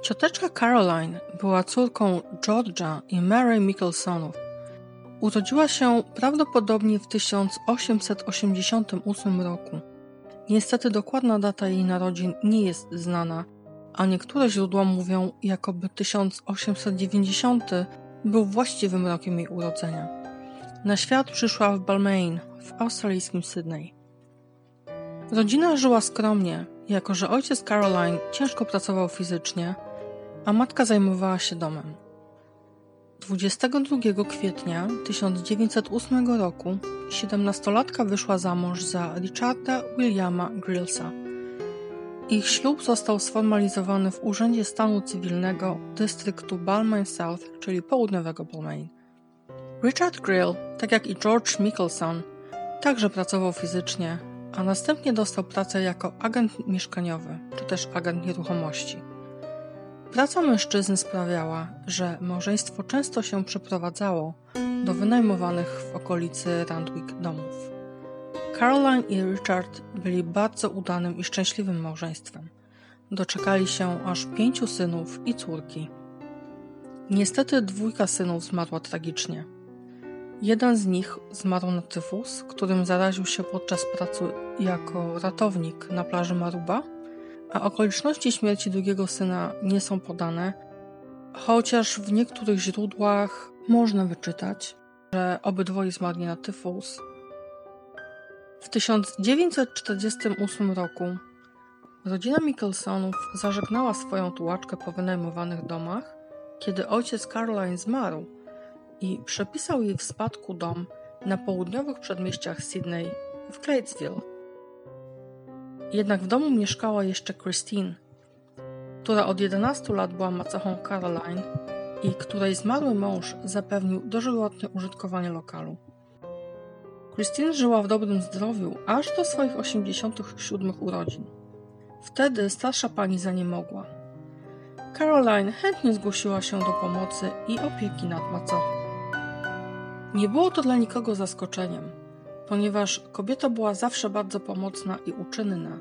Cioteczka Caroline była córką George'a i Mary Mickelsonów. Urodziła się prawdopodobnie w 1888 roku. Niestety dokładna data jej narodzin nie jest znana, a niektóre źródła mówią, jakoby 1890 był właściwym rokiem jej urodzenia. Na świat przyszła w Balmain, w australijskim Sydney. Rodzina żyła skromnie, jako że ojciec Caroline ciężko pracował fizycznie, a matka zajmowała się domem. 22 kwietnia 1908 roku siedemnastolatka wyszła za mąż za Richarda Williama Grillsa. Ich ślub został sformalizowany w Urzędzie Stanu Cywilnego dystryktu Balmain South, czyli południowego Balmain. Richard Grill, tak jak i George Mickelson, także pracował fizycznie, a następnie dostał pracę jako agent mieszkaniowy, czy też agent nieruchomości. Praca mężczyzny sprawiała, że małżeństwo często się przeprowadzało do wynajmowanych w okolicy Randwick domów. Caroline i Richard byli bardzo udanym i szczęśliwym małżeństwem. Doczekali się aż pięciu synów i córki. Niestety dwójka synów zmarła tragicznie. Jeden z nich zmarł na tyfus, którym zaraził się podczas pracy jako ratownik na plaży Maruba, a okoliczności śmierci drugiego syna nie są podane, chociaż w niektórych źródłach można wyczytać, że obydwoje zmarli na tyfus. W 1948 roku rodzina Mickelsonów zażegnała swoją tułaczkę po wynajmowanych domach, kiedy ojciec Caroline zmarł i przepisał jej w spadku dom na południowych przedmieściach Sydney w Cladesville. Jednak w domu mieszkała jeszcze Christine, która od 11 lat była macochą Caroline i której zmarły mąż zapewnił dożywotnie użytkowanie lokalu. Christine żyła w dobrym zdrowiu aż do swoich 87 urodzin. Wtedy starsza pani za nie mogła. Caroline chętnie zgłosiła się do pomocy i opieki nad macochą. Nie było to dla nikogo zaskoczeniem, ponieważ kobieta była zawsze bardzo pomocna i uczynna.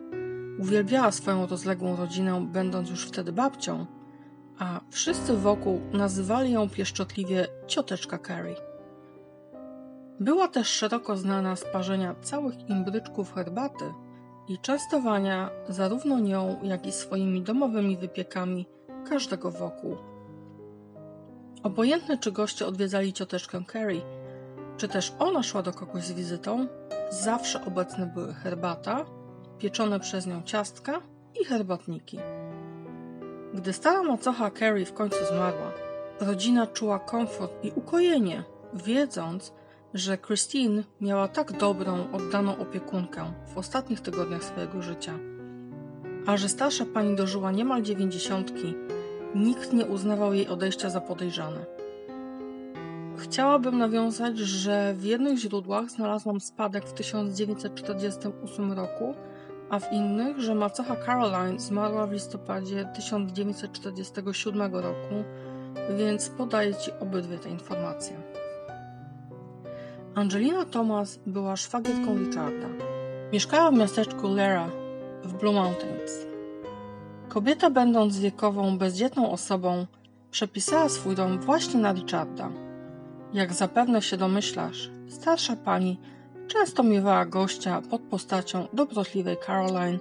Uwielbiała swoją rozległą rodzinę, będąc już wtedy babcią, a wszyscy wokół nazywali ją pieszczotliwie cioteczka Carrie. Była też szeroko znana z parzenia całych imbryczków herbaty i częstowania zarówno nią, jak i swoimi domowymi wypiekami każdego wokół. Obojętne czy goście odwiedzali cioteczkę Carrie, czy też ona szła do kogoś z wizytą, zawsze obecne były herbata, pieczone przez nią ciastka i herbatniki. Gdy stara macocha Carrie w końcu zmarła, rodzina czuła komfort i ukojenie, wiedząc, że Christine miała tak dobrą, oddaną opiekunkę w ostatnich tygodniach swojego życia. A że starsza pani dożyła niemal dziewięćdziesiątki, nikt nie uznawał jej odejścia za podejrzane. Chciałabym nawiązać, że w jednych źródłach znalazłam spadek w 1948 roku, a w innych, że macocha Caroline zmarła w listopadzie 1947 roku, więc podaję Ci obydwie te informacje. Angelina Thomas była szwagierką Richarda. Mieszkała w miasteczku Lera w Blue Mountains. Kobieta, będąc wiekową, bezdzietną osobą, przepisała swój dom właśnie na Richarda. Jak zapewne się domyślasz, starsza pani często miewała gościa pod postacią dobrotliwej Caroline,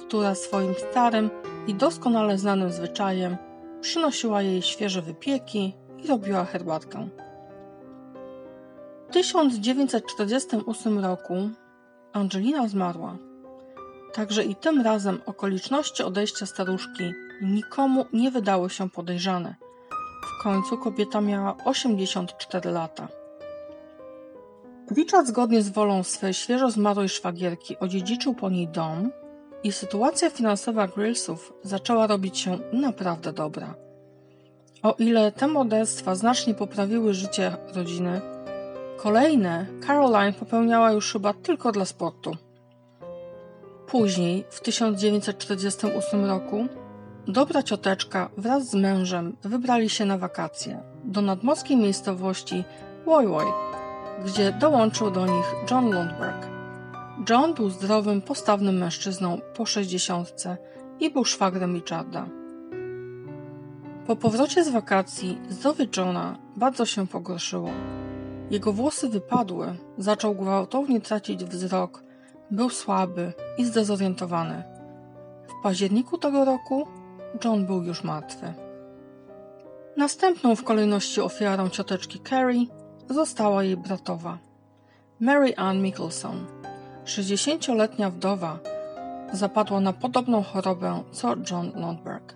która swoim starym i doskonale znanym zwyczajem przynosiła jej świeże wypieki i robiła herbatkę. W 1948 roku Angelina zmarła. Także i tym razem okoliczności odejścia staruszki nikomu nie wydały się podejrzane. W końcu kobieta miała 84 lata. Richard zgodnie z wolą swej świeżo zmarłej szwagierki odziedziczył po niej dom i sytuacja finansowa Grillsów zaczęła robić się naprawdę dobra. O ile te morderstwa znacznie poprawiły życie rodziny, Kolejne Caroline popełniała już chyba tylko dla sportu. Później, w 1948 roku, dobra cioteczka wraz z mężem wybrali się na wakacje do nadmorskiej miejscowości Woy gdzie dołączył do nich John Lundberg. John był zdrowym, postawnym mężczyzną po sześćdziesiątce i był szwagrem Richarda. Po powrocie z wakacji zdrowie Johna bardzo się pogorszyło. Jego włosy wypadły, zaczął gwałtownie tracić wzrok, był słaby i zdezorientowany. W październiku tego roku John był już martwy. Następną w kolejności ofiarą cioteczki Carrie została jej bratowa, Mary Ann Mickelson. 60-letnia wdowa zapadła na podobną chorobę co John Lundberg.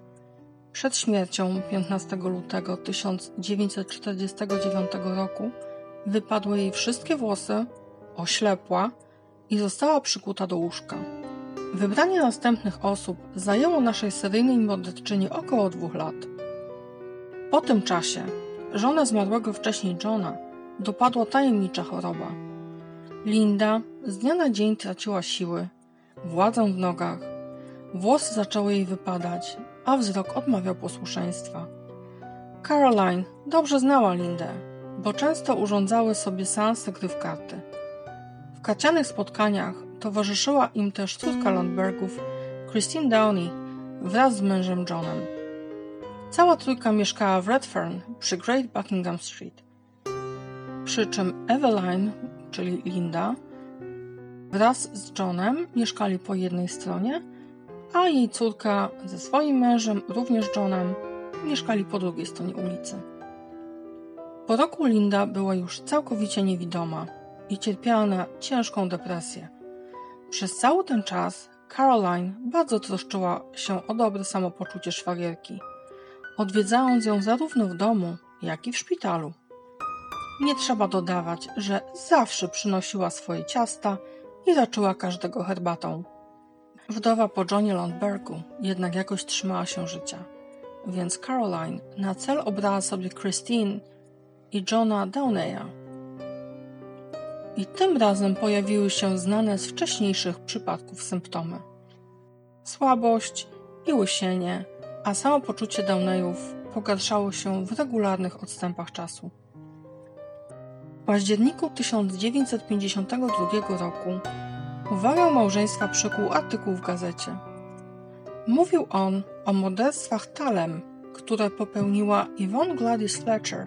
Przed śmiercią 15 lutego 1949 roku wypadły jej wszystkie włosy, oślepła i została przykuta do łóżka. Wybranie następnych osób zajęło naszej seryjnej morderczyni około dwóch lat. Po tym czasie żonę zmarłego wcześniej Johna dopadła tajemnicza choroba. Linda z dnia na dzień traciła siły, władzę w nogach, włosy zaczęły jej wypadać, a wzrok odmawiał posłuszeństwa. Caroline dobrze znała Lindę, bo często urządzały sobie seanse gry w karty. W karcianych spotkaniach towarzyszyła im też córka Landbergów, Christine Downey, wraz z mężem Johnem. Cała trójka mieszkała w Redfern przy Great Buckingham Street. Przy czym Eveline, czyli Linda, wraz z Johnem mieszkali po jednej stronie, a jej córka ze swoim mężem, również Johnem, mieszkali po drugiej stronie ulicy. Po roku Linda była już całkowicie niewidoma i cierpiała na ciężką depresję. Przez cały ten czas Caroline bardzo troszczyła się o dobre samopoczucie szwagierki, odwiedzając ją zarówno w domu, jak i w szpitalu. Nie trzeba dodawać, że zawsze przynosiła swoje ciasta i raczyła każdego herbatą. Wdowa po Johnie Lundbergu jednak jakoś trzymała się życia, więc Caroline na cel obrała sobie Christine i Johna Downeya. I tym razem pojawiły się znane z wcześniejszych przypadków symptomy. Słabość i łysienie, a samopoczucie Downeyów pogarszało się w regularnych odstępach czasu. W październiku 1952 roku uwagę małżeństwa przykuł artykuł w gazecie. Mówił on o morderstwach Talem, które popełniła Yvonne Gladys Fletcher.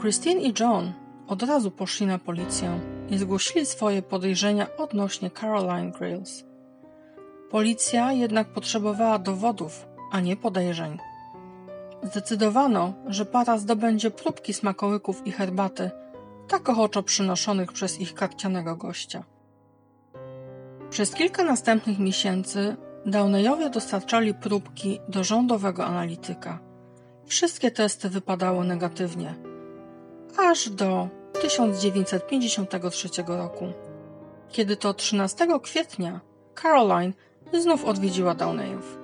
Christine i John od razu poszli na policję i zgłosili swoje podejrzenia odnośnie Caroline Grills. Policja jednak potrzebowała dowodów, a nie podejrzeń. Zdecydowano, że para zdobędzie próbki smakołyków i herbaty, tak ochoczo przynoszonych przez ich karcianego gościa. Przez kilka następnych miesięcy Downeyowie dostarczali próbki do rządowego analityka. Wszystkie testy wypadały negatywnie, aż do 1953 roku, kiedy to 13 kwietnia Caroline znów odwiedziła Downeyów.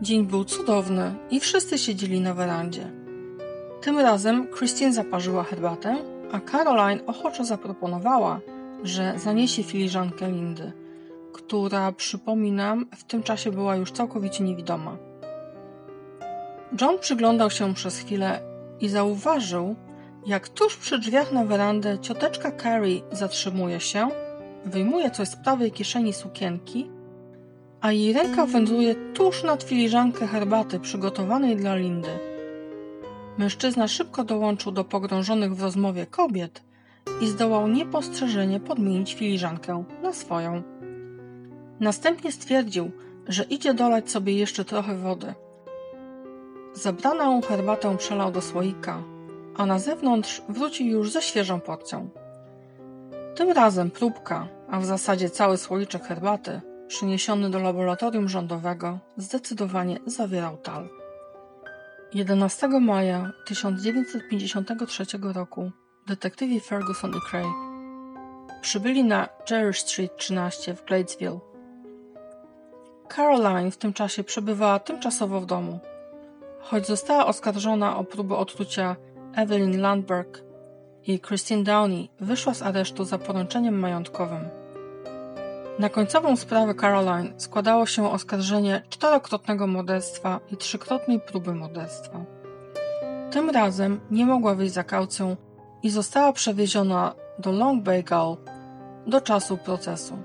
Dzień był cudowny i wszyscy siedzieli na werandzie. Tym razem Christine zaparzyła herbatę, a Caroline ochoczo zaproponowała, że zaniesie filiżankę Lindy, która, przypominam, w tym czasie była już całkowicie niewidoma. John przyglądał się przez chwilę i zauważył, jak tuż przy drzwiach na werandę cioteczka Carrie zatrzymuje się, wyjmuje coś z prawej kieszeni sukienki a jej ręka wędruje tuż nad filiżankę herbaty przygotowanej dla Lindy. Mężczyzna szybko dołączył do pogrążonych w rozmowie kobiet i zdołał niepostrzeżenie podmienić filiżankę na swoją. Następnie stwierdził, że idzie dolać sobie jeszcze trochę wody. Zabraną herbatę przelał do słoika, a na zewnątrz wrócił już ze świeżą porcją. Tym razem próbka, a w zasadzie cały słoiczek herbaty, przyniesiony do laboratorium rządowego, zdecydowanie zawierał tal. 11 maja 1953 roku detektywi Ferguson i Cray przybyli na Jerry Street 13 w Gladesville. Caroline w tym czasie przebywała tymczasowo w domu. Choć została oskarżona o próbę otrucia Evelyn Landberg i Christine Downey wyszła z aresztu za poręczeniem majątkowym. Na końcową sprawę Caroline składało się oskarżenie czterokrotnego morderstwa i trzykrotnej próby morderstwa. Tym razem nie mogła wyjść za kaucją i została przewieziona do Long Bay Gaol do czasu procesu.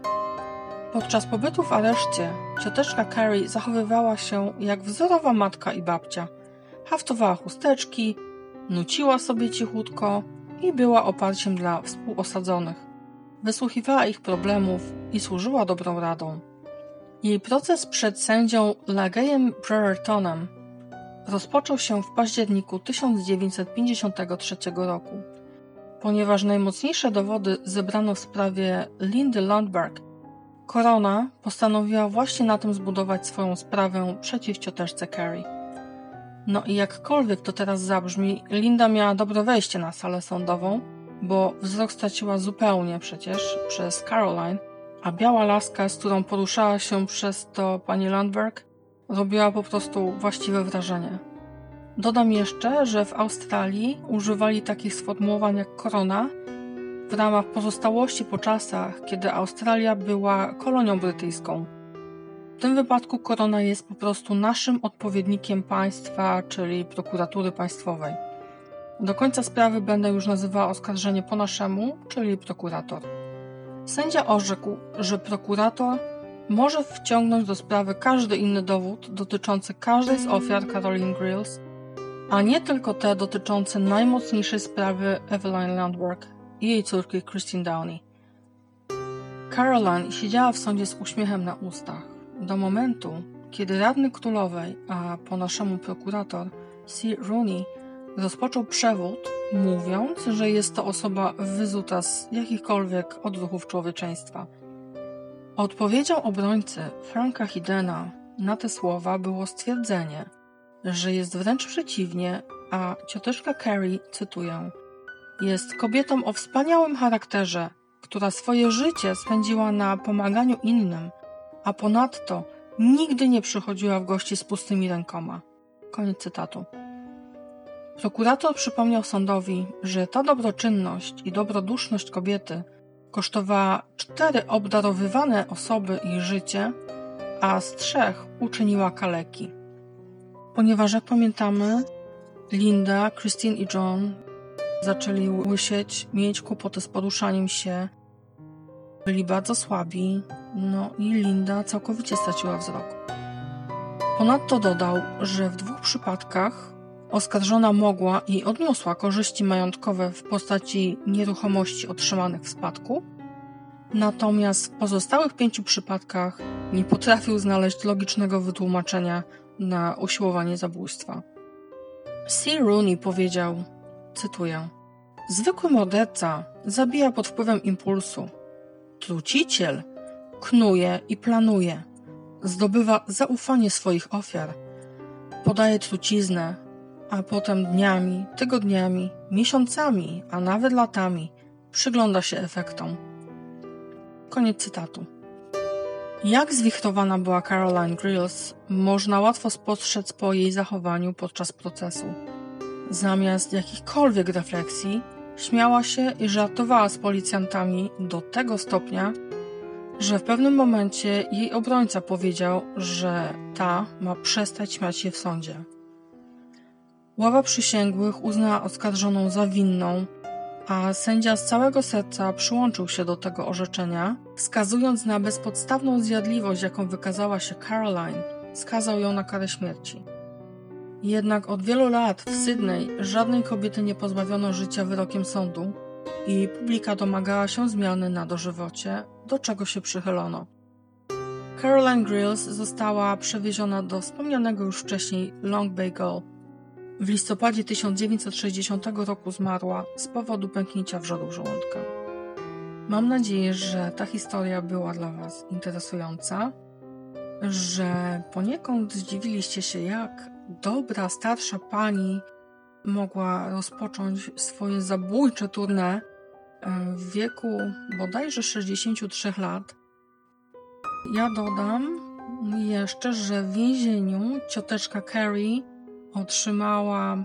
Podczas pobytu w areszcie cioteczka Carrie zachowywała się jak wzorowa matka i babcia – haftowała chusteczki, nuciła sobie cichutko i była oparciem dla współosadzonych. Wysłuchiwała ich problemów i służyła dobrą radą. Jej proces przed sędzią Lagejem Breretonem rozpoczął się w październiku 1953 roku. Ponieważ najmocniejsze dowody zebrano w sprawie Lindy Lundberg, korona postanowiła właśnie na tym zbudować swoją sprawę przeciw cioteczce Carrie. No i jakkolwiek to teraz zabrzmi, Linda miała dobre wejście na salę sądową, bo wzrok straciła zupełnie przecież przez Caroline, a biała laska, z którą poruszała się przez to pani Landberg, robiła po prostu właściwe wrażenie. Dodam jeszcze, że w Australii używali takich sformułowań jak korona w ramach pozostałości po czasach, kiedy Australia była kolonią brytyjską. W tym wypadku korona jest po prostu naszym odpowiednikiem państwa, czyli prokuratury państwowej. Do końca sprawy będę już nazywała oskarżenie po naszemu, czyli prokurator. Sędzia orzekł, że prokurator może wciągnąć do sprawy każdy inny dowód dotyczący każdej z ofiar Caroline Grills, a nie tylko te dotyczące najmocniejszej sprawy Evelyn Landberg i jej córki Christine Downey. Caroline siedziała w sądzie z uśmiechem na ustach, do momentu, kiedy radny królowej, a po naszemu prokurator, Sir Rooney, rozpoczął przewód, mówiąc, że jest to osoba wyzuta z jakichkolwiek odruchów człowieczeństwa. Odpowiedzią obrońcy Franka Hidena na te słowa było stwierdzenie, że jest wręcz przeciwnie, a cioteczka Carrie, cytuję, jest kobietą o wspaniałym charakterze, która swoje życie spędziła na pomaganiu innym, a ponadto nigdy nie przychodziła w gości z pustymi rękoma. Koniec cytatu. Prokurator przypomniał sądowi, że ta dobroczynność i dobroduszność kobiety kosztowała cztery obdarowywane osoby ich życie, a z trzech uczyniła kaleki. Ponieważ, jak pamiętamy, Linda, Christine i John zaczęli łysieć, mieć kłopoty z poruszaniem się, byli bardzo słabi, no i Linda całkowicie straciła wzrok. Ponadto dodał, że w dwóch przypadkach oskarżona mogła i odniosła korzyści majątkowe w postaci nieruchomości otrzymanych w spadku, natomiast w pozostałych pięciu przypadkach nie potrafił znaleźć logicznego wytłumaczenia na usiłowanie zabójstwa. C. Rooney powiedział, cytuję, Zwykły morderca zabija pod wpływem impulsu. Truciciel knuje i planuje. Zdobywa zaufanie swoich ofiar. Podaje truciznę, a potem dniami, tygodniami, miesiącami, a nawet latami przygląda się efektom. Koniec cytatu. Jak zwichtowana była Caroline Grills, można łatwo spostrzec po jej zachowaniu podczas procesu. Zamiast jakichkolwiek refleksji, śmiała się i żartowała z policjantami do tego stopnia, że w pewnym momencie jej obrońca powiedział, że ta ma przestać śmiać się w sądzie. Ława przysięgłych uznała oskarżoną za winną, a sędzia z całego serca przyłączył się do tego orzeczenia, wskazując na bezpodstawną zjadliwość, jaką wykazała się Caroline, skazał ją na karę śmierci. Jednak od wielu lat w Sydney żadnej kobiety nie pozbawiono życia wyrokiem sądu i publika domagała się zmiany na dożywocie, do czego się przychylono. Caroline Grills została przewieziona do wspomnianego już wcześniej Long Bay Gaol. W listopadzie 1960 roku zmarła z powodu pęknięcia wrzodu żołądka. Mam nadzieję, że ta historia była dla Was interesująca, że poniekąd zdziwiliście się, jak dobra, starsza pani mogła rozpocząć swoje zabójcze tournée w wieku bodajże 63 lat. Ja dodam jeszcze, że w więzieniu cioteczka Carrie otrzymała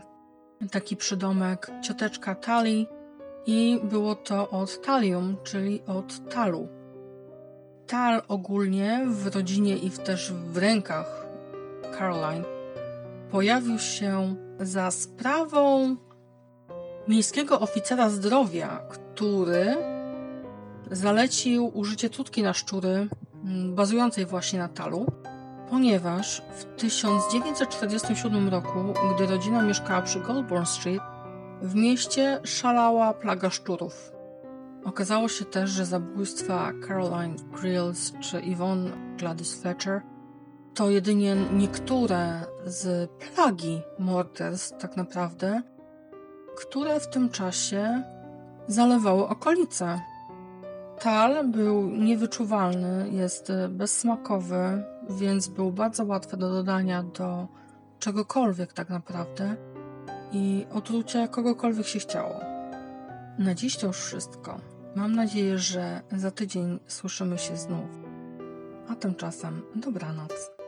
taki przydomek cioteczka Tali i było to od talium, czyli od talu. Tal ogólnie w rodzinie i też w rękach Caroline pojawił się za sprawą miejskiego oficera zdrowia, który zalecił użycie trutki na szczury bazującej właśnie na talu ponieważ w 1947 roku, gdy rodzina mieszkała przy Goldborn Street, w mieście szalała plaga szczurów. Okazało się też, że zabójstwa Caroline Grills czy Yvonne Gladys Fletcher to jedynie niektóre z plagi morderstw, tak naprawdę, które w tym czasie zalewały okolice. Tal był niewyczuwalny, jest bezsmakowy, więc był bardzo łatwy do dodania do czegokolwiek tak naprawdę i otrucia kogokolwiek się chciało. Na dziś to już wszystko. Mam nadzieję, że za tydzień słyszymy się znów. A tymczasem dobranoc.